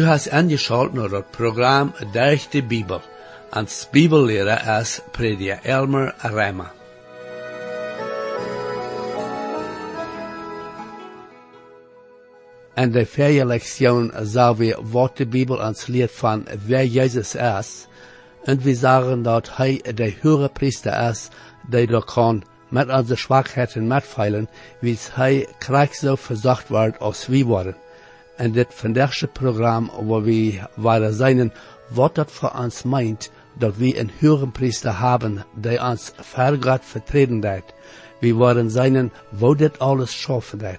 Du hast angeschaut naar het programma Durch de Bibel. Als Bibellehrer is prediker Elmer Rema. En de vierde lektion zal we wat de Bibel ons leert van wer Jezus is. En we zeggen dat hij de höhere priester is, die er kan met onze zwakheden metfeilen, wie hij krijgt zo verzacht wordt als we worden. En dit vandaagse programma, waar we waren zijn, wat dat voor ons meint, dat we een höhere priester hebben, die ons ver God vertreden deed. We waren zijn, wo dit alles schaffen deed.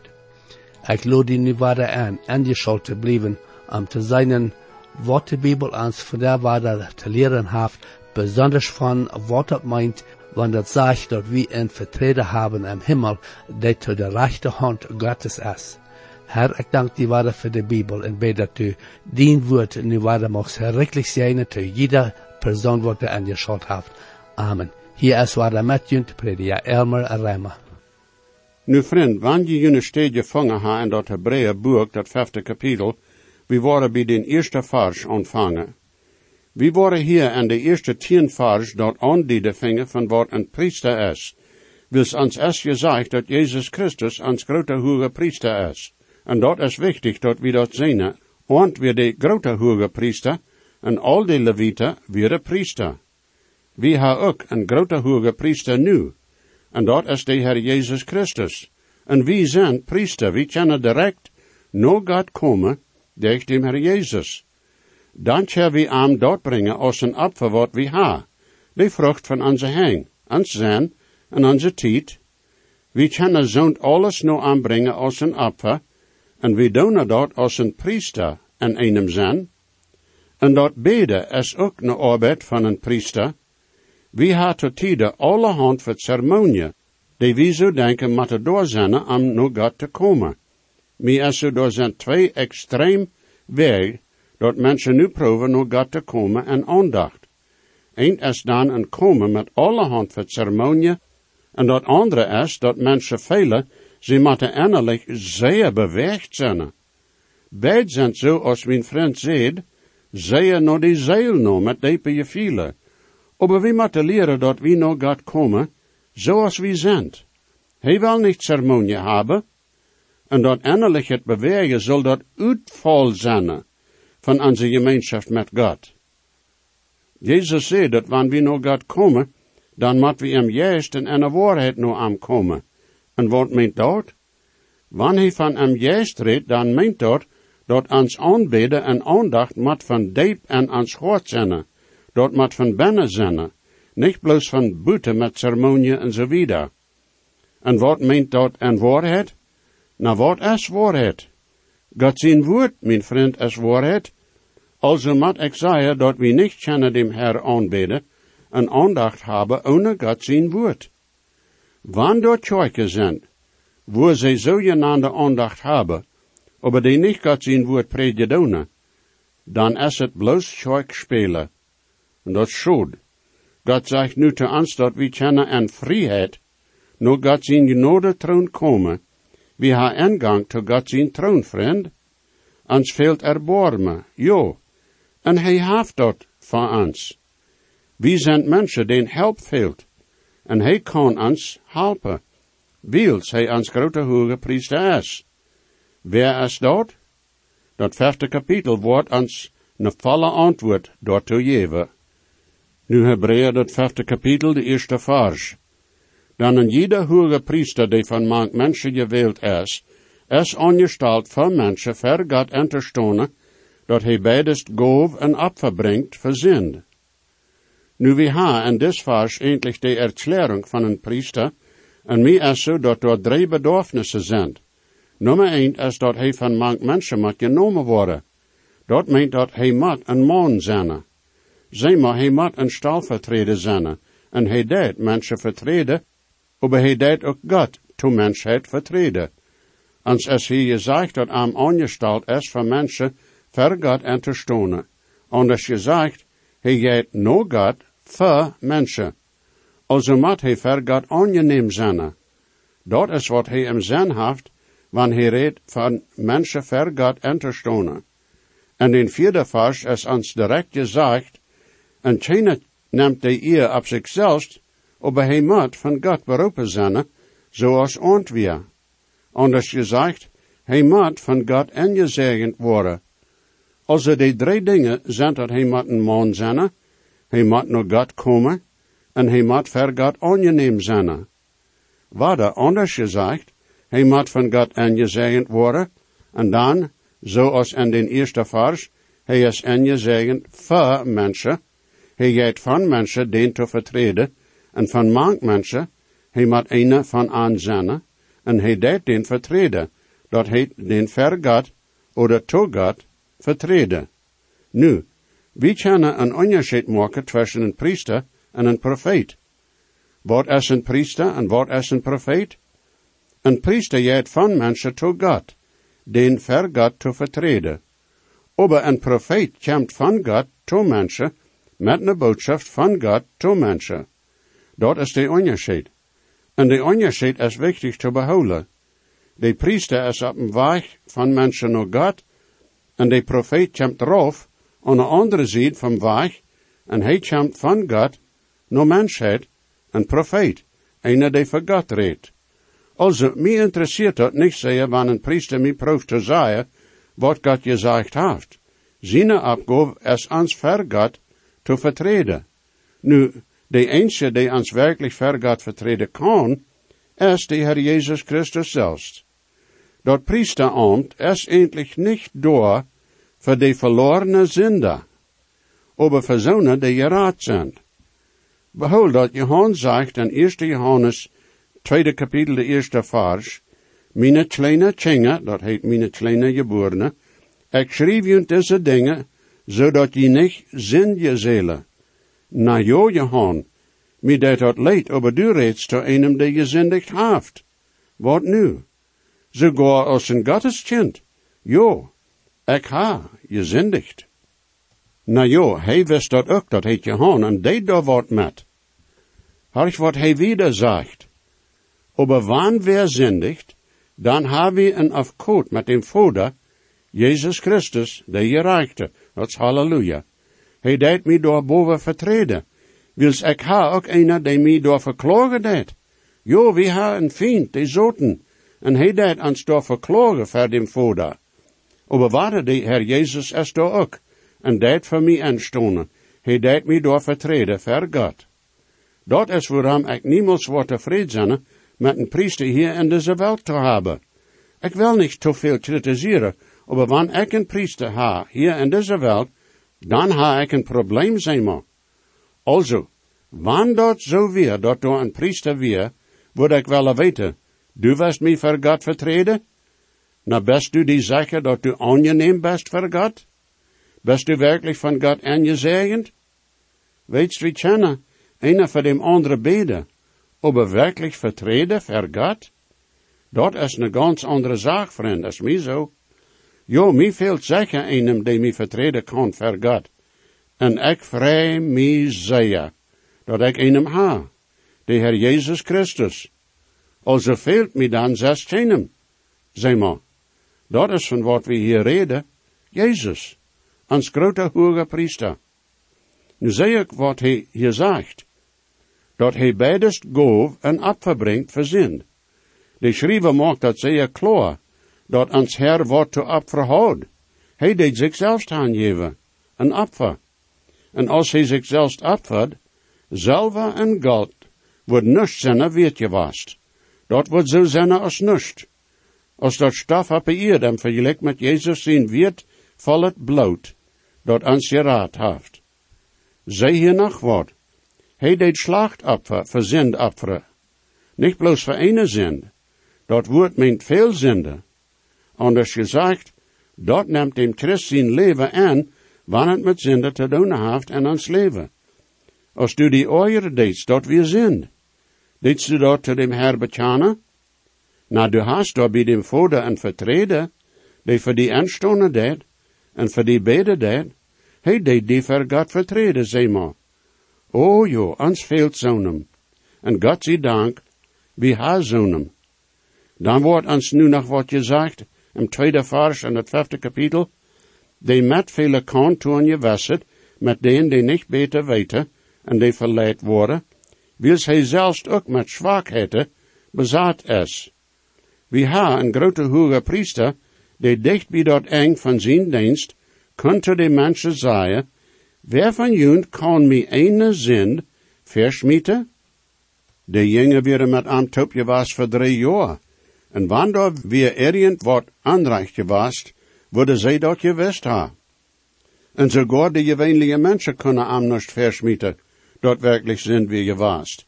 Ik lade nu verder aan, aangeschalt te blijven, om te zijn wat de Bibel ons van der waarde te leren heeft, besonders van wat het meint, wanneer het zegt dat we een vertreden hebben im Himmel, die zu de rechterhand Gottes is. Herr, ik dank die waarde voor de Bibel en bid dat u dien woord nu waarde mag verrikkelijk zijn te jeder persoon wat er aangeschalt heeft. Amen. Hier is waarde met junt prediker Elmer Reimer. Nu vriend, wanneer je een steedje vangen ha in dat Hebreeën boek, dat vijfde kapitel, we worden bij den eerste vers ontvangen. We worden hier in de eerste tien vers dat aandieden vingen van wat een priester is. Wils ons is gezegd dat Jezus Christus ons grote hoge priester is. En dat is wichtig dat we dat zien, want we de grote hoge priester en al de levieten weer priester. We hebben ook een grote hoge priester nu. En dat is de Heer Jezus Christus. En wie zijn priester, wie kunnen direct naar God komen durch dem Herr Jezus. Dan zullen we aan dort brengen als een apfer wat we ha, de vrucht van onze hang, ons zijn en onze tijd. We kunnen zo'n alles nou aanbrengen als een apfer, en we doen dat als een priester en einem zijn. En dat bede is ook een arbeid van een priester. We ha tot tijden allerhand voor ceremonie, die we zo denken moeten doorzenden om naar God te komen. Maar is er zijn twee extreem weg dat mensen nu proeven naar God te komen en aandacht. Eén is dan een komen met allerhand van ceremonie, en dat andere is dat mensen velen, ze moeten innerlijk zeer beweegd zijn. Beid zijn zo, als mijn vriend zegt, zeer naar die zeil nou, met diepe je vielen. Maar moeten leren dat we naar God komen, zoals we zijn. Hij wil niet ceremonie hebben, en dat innerlijk het bewegen zal dat uitval zijn van onze gemeenschap met God. Jezus zei dat wanneer we naar God komen, dan moeten we hem juist en een waarheid naar hem komen. En wat meent dat? Wanneer van hem juist redt, dan meent dat ons aanbidden en aandacht moet van diep en ons hart zijn. Dat moet van binnen zijn. Niet bloos van buiten met ceremonie en zo wieder. En wat meent dat en waarheid? Nou, wat is waarheid? God zijn woord, mijn vriend, is waarheid. Also moet ik zeggen dat we niet kunnen dem Herr aanbidden en aandacht hebben ohne God zijn woord. Wanneer Scheuke zijn, wo ze zogenaamde aandacht hebben, aber die niet God zijn woord predigen, dan is het bloos Scheuk spelen. En dat is schuld. God zegt nu te ons dat we kennen en vrijheid, nur God zijn genode troon komen, we ha ingang to God zijn troon, vriend. Ons fehlt erbarmen, jo. En hij heeft dat voor ons. We zijn mensen die help fehlt. En hij kan ons helpen. Wils hij ons grote hoge priester is. Wer is dat? Dat vijfde kapitel wordt ons een volle antwoord daartoe geven. Nu Hebreeën dat vijfde kapitel, de eerste vers. Dan een jeder hoge priester die van mank mensen gewählt is, is ongesteld van mensen ver God en te stonen, dat hij beidest goof en opfer brengt voor. Nu we ha in dis vers eindelijk de erklärung van een priester, en mij is zo dat er drie bedorfnissen zijn. Nummer 1 is dat hij van mank mensen moet genomen worden. Dat meent dat hij moet een man zijn. Zeg maar, hij moet een stalvertreder zijn. En hij deed mensen vertreden, maar hij deed ook God to mensheid vertreden. Ans es hij gezegd dat am ongesteld is van mensen ver God en te stonen. Anders gezegd, hij gaat no God voor mensen. Also moet hij ver God aangeneem zijn. Dat is wat hij hem zijn heeft, wanneer hij redt van mensen ver God en te stonen. En in vierde vers is ons direct gezegd, en keiner neemt de eer op zichzelf, aber hij moet van God beroepen zijn, zoals ont wir. Anders gezegd, hij moet van God ingezegend worden. Also die drie dingen zijn dat hij moet een man zijn, hij moet naar God komen, en hij moet ver God aangeneem zijn. Wat anders gezegd, hij moet van God ingezegend worden, en dan, zoals in den eerste vers, hij is ingezegend voor mensen, hij gaat van mensen den te vertreden, en van mank mensen, hij moet een van aanzennen, en hij deed den vertreden, dat hij den vergat, oder togat, vertreden. Nu, wie kunnen een onderscheid maken tussen een priester en een profeet? Wat is een priester en wat is een profeet? Een priester gaat van mensen tot God, den vergat te vertreden. Aber een profeet komt van God tot mensen, met een boodschap van God tot mensen. Dat is de onderscheid. En de onderscheid is wichtig te behouden. De priester is op een weg van mensen naar God, en de profeet komt erop, aan de andere zijde van weg, en hij komt van God naar mensheid, een profeet, een die voor God redt. Also, mij interesseert dat niet zeer wanneer een priester mij proeft te zeggen, wat God gezegd heeft. Zijn opgave is ons ver God te vertreden. Nu, de enige die ons werkelijk ver God vertreden kan, is de Heer Jezus Christus zelfs. Dat priesterambt is eindelijk niet door voor de verlorene zinder, aber voor zonen die geraad zijn. Behold dat Johannes zegt in 1 Johannes, tweede kapitel, de eerste vers, Mine kleine Tjenge, dat heet mine kleine geborene, ik je deze dingen, zodat je niet zin je zelen. Na jo Johan, mi dat dat leed, aber du redst zu einem, der gezindigt haft. Wat nu? Sogar als een Gotteskind. Jo, ik ha gezindigt. Na jo, hij wist dat ook, dat heet Johan, en deed daar wat met. Harch wat hij wieder sagt. Aber wann wer zindigt, dan haben wir een afkoot met dem Vader, Jesus Christus, der gereichte. Dat is halleluja. Hij deed mij door boven vertreden. Wils ik ha ook einer, die mij door verklagen deed. Jo, we ha een vriend, die zoten. En hij deed ons door verklagen voor dem Vader. Warte, de Herr Jesus is door ook. En deed voor mij aanstonen. Hij deed mij door vertreden voor God. Dat is waarom ik niemals word tevreden zijn met een priester hier in deze wereld te hebben. Ik wil niet te veel kritiseren, maar wanneer ik een priester ha hier in deze wereld, dan ha ik een probleem zijn maar. Also, wanneer dat zo weer, dat door een priester weer, wil ik wel weten, du wirst mij voor God vertreden? Nou, best du die zeggen dat du aangeneem best voor God? Best du werkelijk van God aangezegend? Weet wie kennen, einer voor dem andere beden, aber wirklich vertreden voor God? Dat is een ganz andere zaak, vriend, dat is mij zo. Jo, mij veel zeggen einem, die mij vertreden kan voor God. En ik vrij mij zeer, dat ik einem ha, de Heer Jezus Christus. Also fehlt mij dan zes keinem. Zeg maar, dat is van wat we hier reden, Jezus, ons grote hoge priester. Nu zeg ik wat hij hier zegt, dat hij beidest gov en opverbrengt voor zin. De schrijver maakt dat zeer klaar, dat ons Herr wordt te opfer houdt. Hij deed zichzelf aangeven, een opfer. En als hij zichzelf opfert, zilver en goud, wordt niets zijn weet je vast. Dat wordt zo als niets. Als dat de dan vergelijk met Jezus zien wird, valt het bloot, dat ons geraad heeft. Zij hier nog wat. Hij deed slachtopfer voor zindopferen. Niet bloos voor ene zind. Dat woord meent veel zinden. Anders gezegd, dat neemt dem Christ zijn leven aan, wanneer het met zinden te doen heeft en ons leven. Als du die oiere deed, dat weer zind. Deedst du dat te dem Herr bekennen? Nou, du hast daar bij dem Vader een vertreden, die voor die aanstonden deed, en voor die beden deed. Hij deed die God vertreden, zeg maar. O jo, ons veelt zonem. En God zij dank, wie haar zonem. Dan wordt ons nu nog wat gezegd, im tweede vers in het vijfde kapitel. die met vele je wasset, met denen die niet beter weten, en die verleid worden, wils hij zelfs ook met zwakheden bezaad is. We hebben een grote hoge priester, die dicht bij dat eng van zijn dienst, kunt de mensen zeggen, wer van jullie kan mij ene zin verschmieten? De jongen weer met am topje was voor drie jaar. En wanneer weer irgend wat aanrecht was, worden zij dat gewist ha. En sogar de gewöhnliche mensen kunnen am nicht verschmieten, dat werkelijk sind wie je was.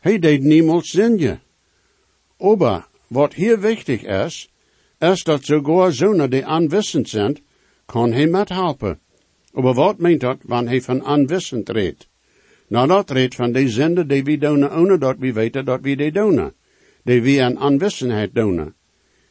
Hij deed niemals zin je. Aber, wat hier wichtig is, is dat sogar zonen die aanwissend zijn, kan hij met helpen. Aber wat meent dat, wanneer hij van aanwissend redt? Nou, dat redt van die zenden die we doen, ohne dat we weten dat we die doen. Die we aan aanwissenheid doen.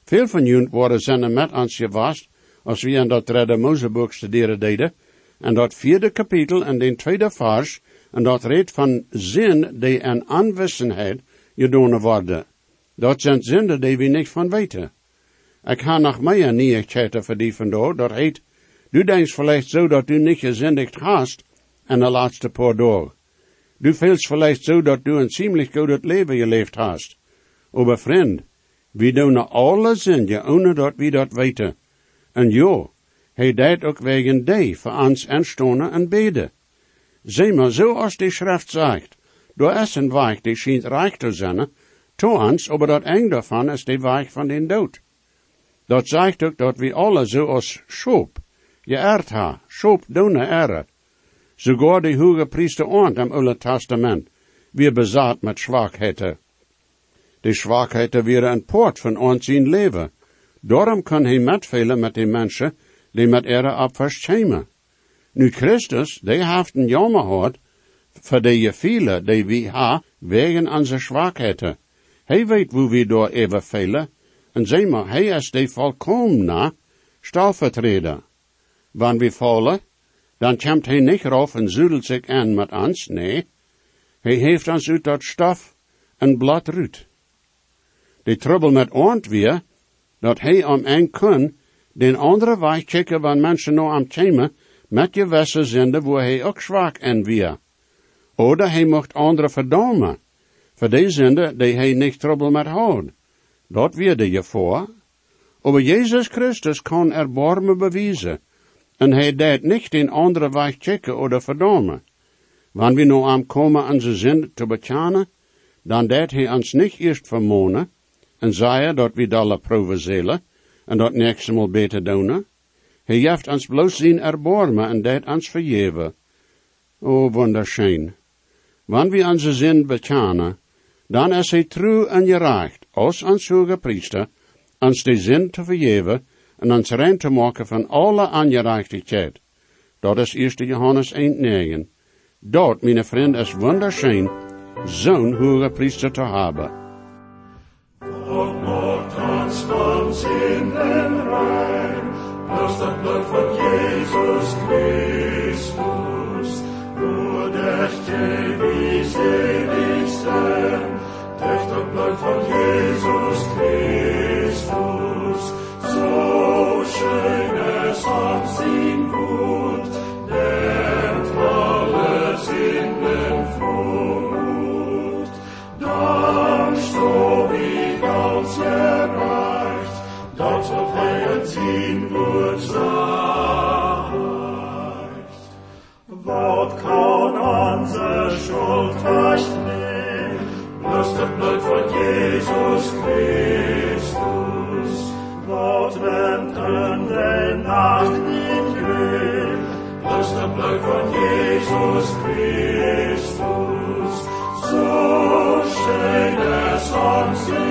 Veel van jullie worden zenden met ons gewast, als we in dat derde Mozeboek studeren deden, en dat vierde kapitel en den tweede vers, en dat redt van zin die aan aanwissenheid gedaan worden. Dat zijn zinnen die we niet van weten. Ik ga nog meer nieuwigheden voor die vandoor, dat heet, du denkt vielleicht zo dat du niet gezindigd hast en de laatste paar dagen. Du feelst vielleicht zo dat du een ziemlich goed leven geleefd hast. Aber vriend, we doen alle zinnen, ohne dat we dat weten. En jo, hij deed ook wegen die voor ons aanstonen en beden. Zie maar, zo als die schrift zegt, door is een weg die schijnt rijk te zijn, to ons, aber dat eng daarvan is de weg van den dood. Dat zegt ook dat we alle zo als schoop, geëerd ha, schoop doen ere. Sogar de hoge priester ont im Oude Testament, wir besaat met zwakheden. De zwakheden weer een poort van ons in leven. Daarom kan hij metvelen met de mensen die met ere afwas schemen. Nu Christus, die heeft een jammer gehad, voor de vele die we ha, wegen onze zwakheden. Hij weet hoe we door even velen, en zeg maar, hij is de volkomene stalvertreder. Wanneer we vallen, dan komt hij niet rauf en zudelt zich aan met ons, nee. Hij heeft ons uit dat stof en blad ruut. De trouble met ons weer, dat hij om een kun, den andere weg checken mensen nou am komen, met je wessen zenden, waar hij ook zwak en weer. Oder hij mocht andere verdomen, voor die zenden die hij niet trouble met houdt. Dat wierde je voor. Aber Jezus Christus kan erbarmen bewijzen, en hij deed niet in andere weg checken oder verdomen. Wanneer we nu aankomen onze zin te bekennen, dan deed hij ons niet eerst vermonen, en zei dat we dalle proeven zullen, en dat nächste mal beter doen. Hij heeft ons bloos zien erbarmen en deed ons vergeven. O, wunderschön. Wanneer we onze zin dan is hij trouw en gerecht, als ons hoge priester, ons de zin te vergeven, en ons rein te maken van alle ongerechtigheid. Dat is 1 Johannes 1,9. Dat, mijn vriend, is wunderschön, zo'n hoge priester te hebben. God macht ons van rein, Christus, bloß het bloed van Jesus Christus. So schön es uns ihm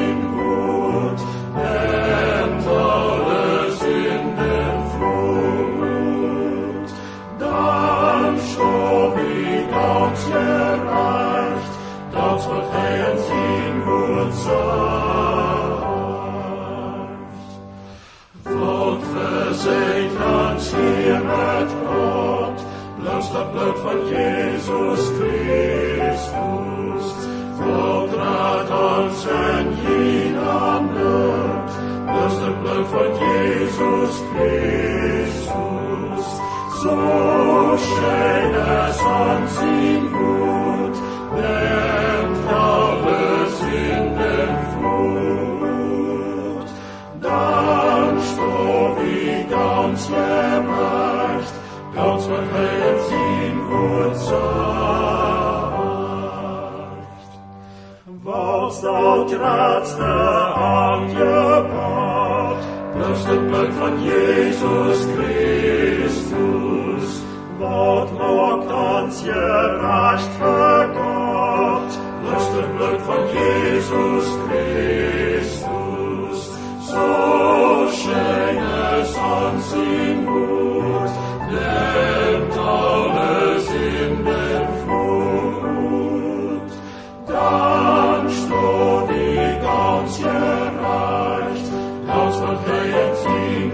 Jesus Christus. So schön es ansehen gut, nimmt alles in den Flut. Dann stoh wie ganz ganz gut sagt. Was dort letzte angebracht, das ist het bloed van Jesus Christus. Wat maakt ons je recht voor God? Dat is het bloed van Jesus Christus. So schön es ansehen gut,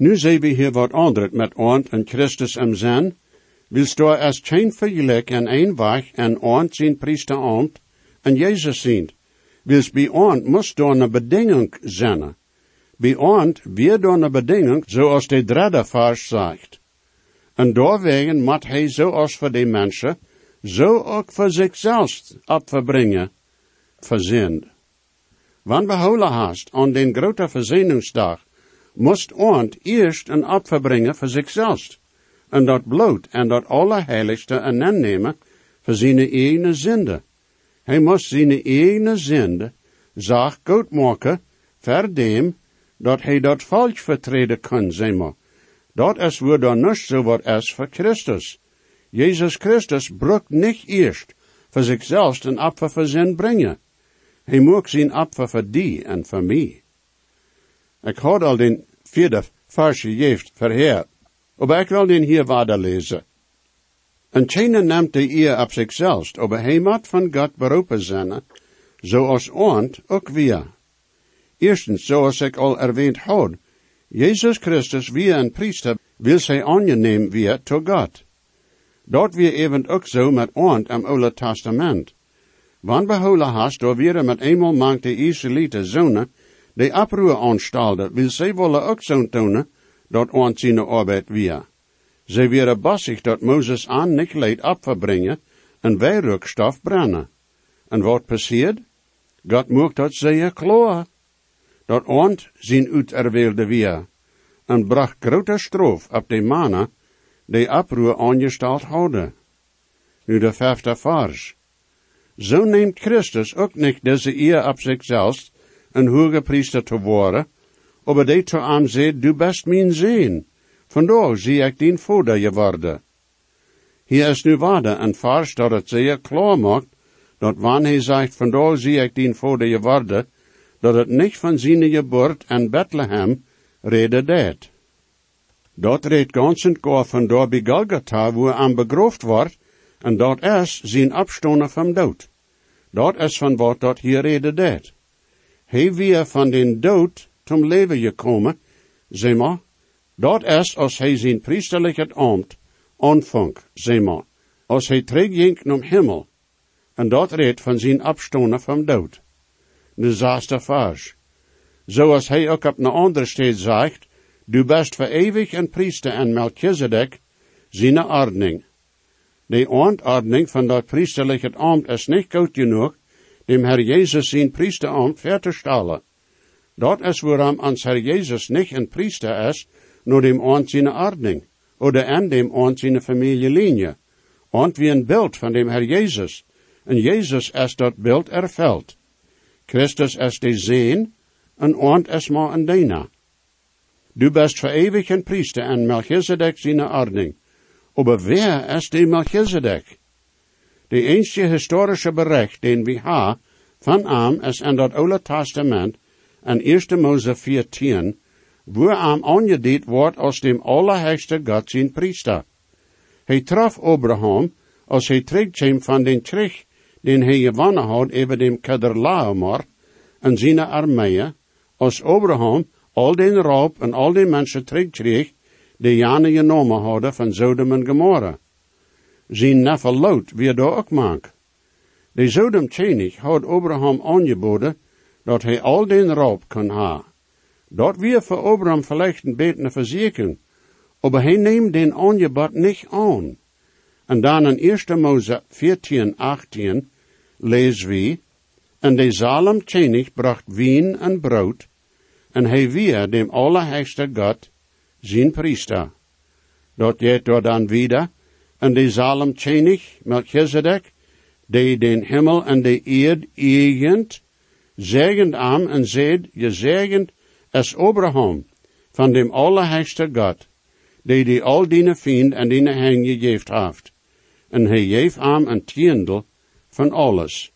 Nu zien we hier wat anders met ons en Christus en zijn. Wilst du als geen vergelijk en een weg en ons zijn priester amt en Jezus zien. Wilst bij ons moest door een bedingung zijn. Bij ons weer door een bedingung zoals de derde vers zegt. En doorwegen moet hij zoals voor de mensen, zo ook voor zichzelf opverbrengen, verzind. Wann behouden hast aan den grote verzeningsdag, moest ons eerst een opfer brengen voor zichzelf, en dat bloed en dat allerheiligste en aannemen voor zijn eigen zinde. Hij moest zijn eigen zinde zaak goed maken, voor dem, dat hij dat falsch vertreden kan, zeg maar. Dat is weer dan niet zo wat is voor Christus. Jezus Christus brukt niet eerst voor zichzelf een opfer voor zijn brengen. Hij moet zijn opfer voor die en voor mij. Ik had al den vierde versje geeft verheerd, maar ik wil den hier verder lezen. En keine neemt de eer op zichzelf, hij moet van God beroepen zijn, zoals ons ook wir. Eerstens, zoals ik al erwähnt had, Jezus Christus wie een priester wil zij aangeneem weer tot God. Dat weer even ook zo met ons am Oude Testament. Wann behouden hast, door weer met eenmaal mank de Israëlieten zonen, de oproer aanstalde, wil zij willen ook zo tonen, dat ons zijn arbeid weer. Zij weer bassig dat Mozes aan niet leed opverbrengen, en wij rukstof brennen. En wat passeert? God mocht dat zeer klaar. Dat ons zijn uiterweelde weer, en bracht grote stroof op de mannen, die oproer aangesteld hadden. Nu de vijfde vers. Zo neemt Christus ook niet deze eer op zichzelf, een hoge priester te worden, aber die te zegt, du best mijn zeen. Vandaar zie ik dien vader geworden. Hier is nu waarde een vers dat het zeer klaar maakt, dat wanneer hij zegt, vandaar zie ik dien vader geworden, dat het niet van zijn geboorte en Bethlehem reden deed. Dat redt ganz en gar van daar bij Golgotha, wo er aan begroofd wordt, en dat is zijn opstonen van dood. Dat is van wat dat hier reden deed. Hij weer van den dood zum leven gekomen, zeg maar, dat is als hij zijn priesterlijke ambt aanvang, zeg maar, als hij terugging naar hemel, en dat redt van zijn opstonen van dood. De zesde vers. Zoals hij ook op een andere steed zegt, du best voor eeuwig een priester en Melchizedek, zijn ordning. De ontordning van dat priesterlijke ambt is niet goed genoeg, dem Herr Jezus zijn priesterambt ver te stellen. Dat is waarom ons Herr Jezus niet een priester is, nur dem Ort zijn ordning, oder an dem Ort zijn familielinie. Und wie een beeld van dem Herr Jezus. En Jezus is dat beeld erveld. Christus is de zeen, en Ort is maar een dienaar. Du bist voor eeuwig een priester en Melchizedek zijn ordning. Aber wer ist die Melchizedek? De enige historische bericht den we ha van am is in dat Oude Testament en 1 Mose 14, wo am aangedeed wordt als dem allerheiligste God zijn priester. Hij traf Abraham als hij terugkwam van den Krieg, den hij gewonnen had over dem Kederlaomer en zijn armeeën, als Abraham al den raub en al die mensen terugkreeg, die Jane genomen hadden van Sodom en Gomorra. Zijn Lot weer daar ook maak. De Sodom Tjenig had Abraham aangeboden dat hij al den raub kon ha. Dat weer voor Abraham vielleicht een beetje verzekering, aber hij neemt den aangebod niet aan. En dan in 1 Mose 14, 18 lees we, en de Salem Tjenig bracht wien en brood, en hij weer dem allerheiligste God, zijn priester. Dat geht door dan wieder, en de Salem Tjenig, Melchizedek, die den Himmel en de Erd eigend, zegend am en zed, je zegend es Abraham, van dem allerheiligste God, die die al die vriend en die heng gegeven heeft. En hij geeft am een tiendel van alles.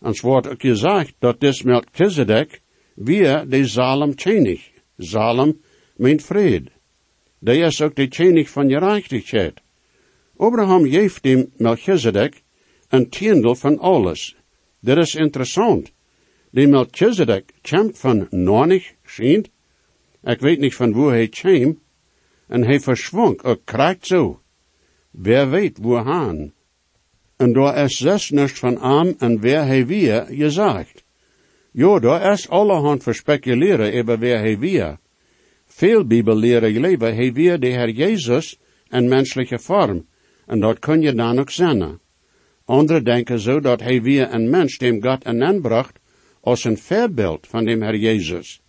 En wordt ook gezegd dat des Melchizedek weer de Salem tjenig. Salem meint vrede. Die is ook de tjenig van gerechtigheid. Abraham geeft dem Melchizedek een tiendel van alles. Dat is interessant. De Melchizedek komt van Nornig, schijnt. Ik weet niet van waar hij kwam. En hij verschwonk, ook krijgt zo. Wer weet waar han. En daar is zes niks van am en wer hij weer gezegd. Jo, daar is allerhand voor speculeren over wer hij weer. Veel bibelleren leven hij weer de Heer Jezus in menselijke vorm. En dat kun je dan ook zeggen. Anderen denken zo dat hij weer een mens dem God aanbracht als een voorbeeld van dem Herr Jezus.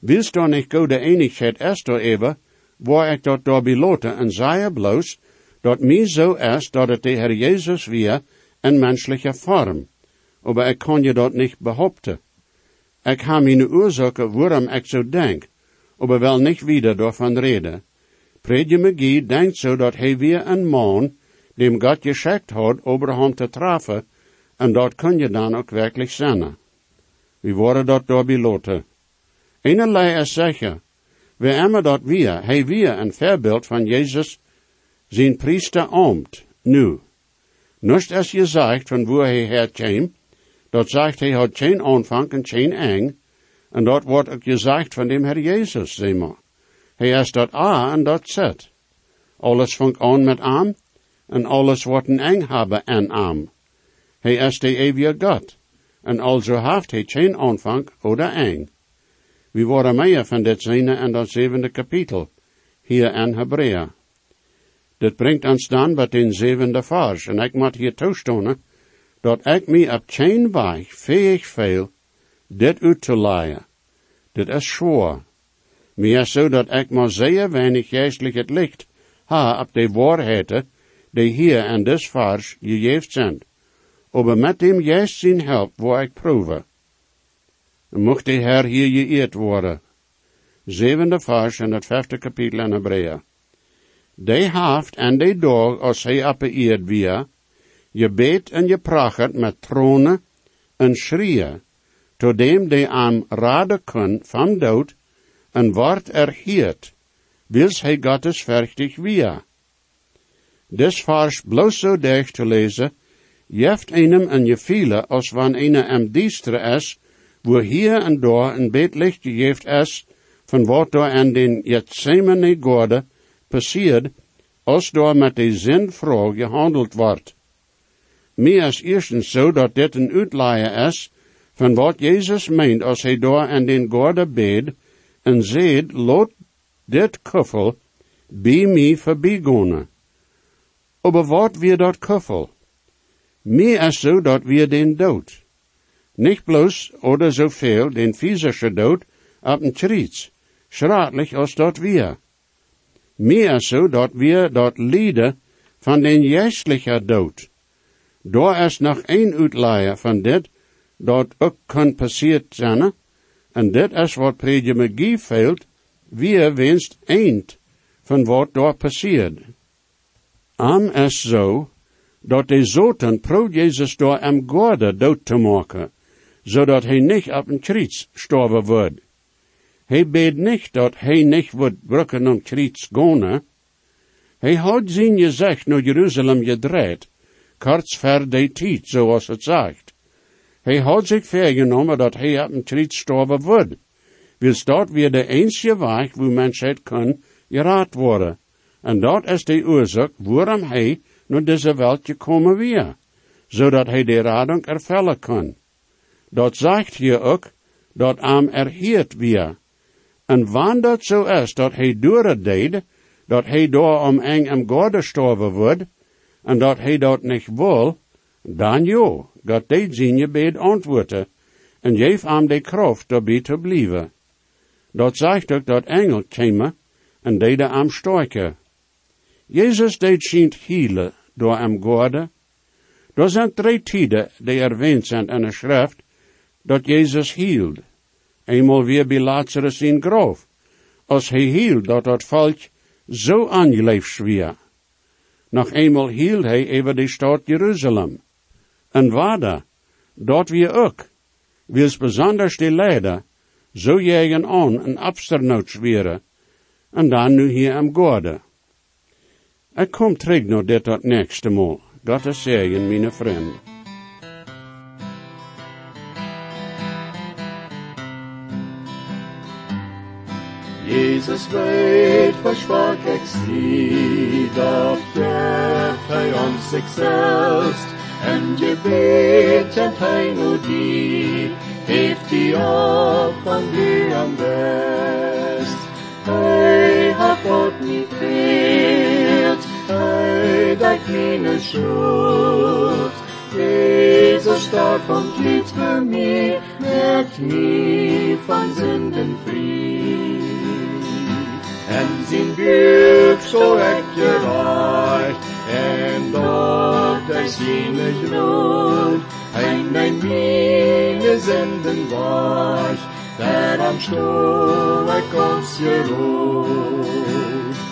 Willst du nicht go de enigheid est er even, waar ik dat door beloten en zei bloos, dat mij zo is dat het de Herr Jezus weer in menselijke vorm. Aber ik kan je dat niet behaupten. Ik heb mijn oorzaken waarom ik zo denk, aber wel niet wieder daarvan reden. Predje McGee denkt zo dat hij weer een man, dem God geschickt had, Abraham te treffen, en dat kun je dan ook werkelijk zijn. We worden dat door beloten. Einerlei is zeker, we immer dat weer, hij weer een voorbeeld van Jezus, zijn priester omt, nu. Nust als je zegt van waar hij herkwam, dat zegt hij had geen aanvang en geen eng, en dat wordt ook gezegd van dem Herr Jezus, zeg maar. Hij is dat A en dat Z. Alles vangt aan met am, en alles wordt een eng hebben en am. Hij is de eeuwige God, en also heeft hij geen aanvang oder eng. We worden meer van dit zijne en dat zevende kapitel, hier in Hebrea. Dit brengt ons dan bij den zevende vers, en ik moet hier toestonen, dat ik mij op geen weg fähig veel dit uit te leiden. Dit is schwoor. Meer zo dat ik maar zeer weinig geestelijk het licht ha op de waarheden die hier in dit vers gegeven zijn. Aber met dem juist zijn help waar ik proeven. Mocht de Heer hier geëerd worden. Zevende vers in het vijfde kapitel in Hebrea. Die haft en die dag als hij appeëerd weer, je beet en je prachert met tronen en schrieën, totdem die aan raden kun van dood en wordt erhiert, wils hij Gottes verchtig weer. Des vers bloos zo dicht te lezen, jeft einem en je viele als wann eine am diestre is, wo hier en daar een beet licht gegeven is, van wat door aan den Gethsemane gorde passiert, als door met de zinvrouw gehandeld wordt. Meer is eerstens zo dat dit een uitleier is van wat Jezus meent als hij door aan den gorde beed en zeed, lot dit kuffel bij mij voorbijgonen. Aber wat weer dat kuffel? Meer is zo dat weer den dood. Nicht bloß oder so viel den physische dood op een triets, schraatlich als dat wir. Meer so dat wir dort lieden van den geestlichen dood. Daar is nog een uitleier van dit, dat ook kan passiert zijn, en dit is wat predje McGee fehlt, wie winst eind van wat daar passiert. Am es zo, dat de zoten pro Jezus door am gorde dood te maken, zodat hij niet op een kriets sterven wordt. Hij beet niet dat hij niet wordt brukken om kriets gaan. Hij had zijn gezicht naar Jeruzalem gedraaid, kort ver de tijd, zoals het zegt. Hij had zich vergenomen dat hij op een kriets sterven wordt. Wils dat weer de enige weg, wo mensheid kan geraad worden. En dat is de oorzaak waarom hij naar deze wereld gekomen weer, zodat hij de radung ervellen kan. Dat zegt hier ook, dat am erheerd weer. En wanneer dat zo is, dat hij door het deed, dat hij door om eng am God gestorven wordt, en dat hij dat niet wil, dan jo, God deed zien je beet antwoorden, en geef am de kracht daarbij te blijven. Dat zegt ook dat engel kwamen en deden am stoiken. Jezus deed schijnt hielen door am gorde. Er zijn drie tijden die erwähnt zijn in de schrift, dat Jezus hield. Eenmaal weer bij Lazarus in groof, als hij hield dat het volk zo aangeleefd weer. Nog eenmaal hield hij over de stad Jeruzalem. En waarde, dat weer ook, wils besonders de leider, zo jagen aan een absternoot zweren, en dan nu hier am gorde. Ik kom terug naar dit dat nächste mal. God is zegen, mijn vrienden. Jesus weet, versprach ik zie, dat geeft hij ons zich en gebet kent hij nu die, heeft die op van die am best. Hij hat Gott niet fehlt, hij dekt meine Schuld. Jesus starb und litt für mich von Sünden frei. En zijn buik zo ik gereicht, zijn bloed, en mijn mine zenden was, der am Stuhl ik ons geruht.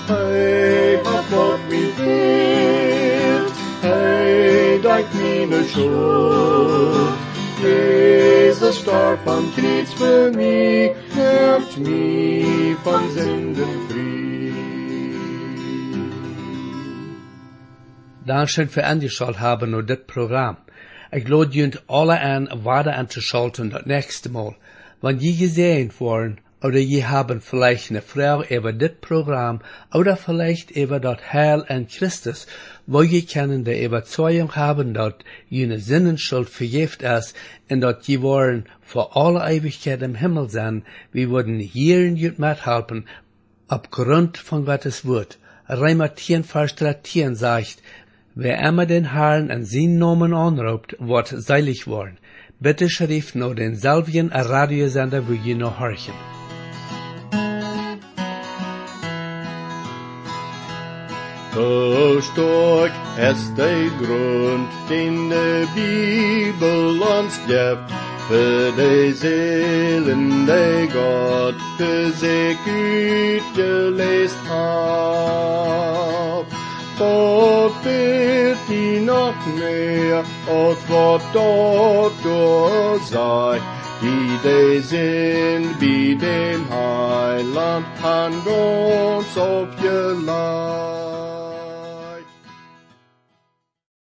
Hij hat Gott mich geehrt, hij dekt meine Schuld. Jesus starb am Kreuz für mich, helft mich von Sünden Für angeschaut haben nur das Programm. Ich lade junt alle an, weiter anzuschalten das nächste Mal. Wenn je gesehen worden, oder je haben vielleicht eine Frau über das Programm, oder vielleicht über das Heil an Christus, wo je können der Überzeugung haben, dass jene Sinnenschuld vergift ist, und dass je wollen vor alle Ewigkeit im Himmel sein, wir würden hier in jut mithelfen, aufgrund von Gottes Wort. Reimer 10, Vers 13 sagt, Wer immer den Herrn an seinen Namen anruft, wird seilig worden. Bitte schrift nur den selben Radiosender, wo ihr noch horchen. So stark ist der Grund, den die Bibel uns gibt, für die Seelen, die Gott für sich utgelesen hat. Dort wird die noch mehr, als was dort gesagt, die die sind wie dem Heiland, han uns aufgeladen.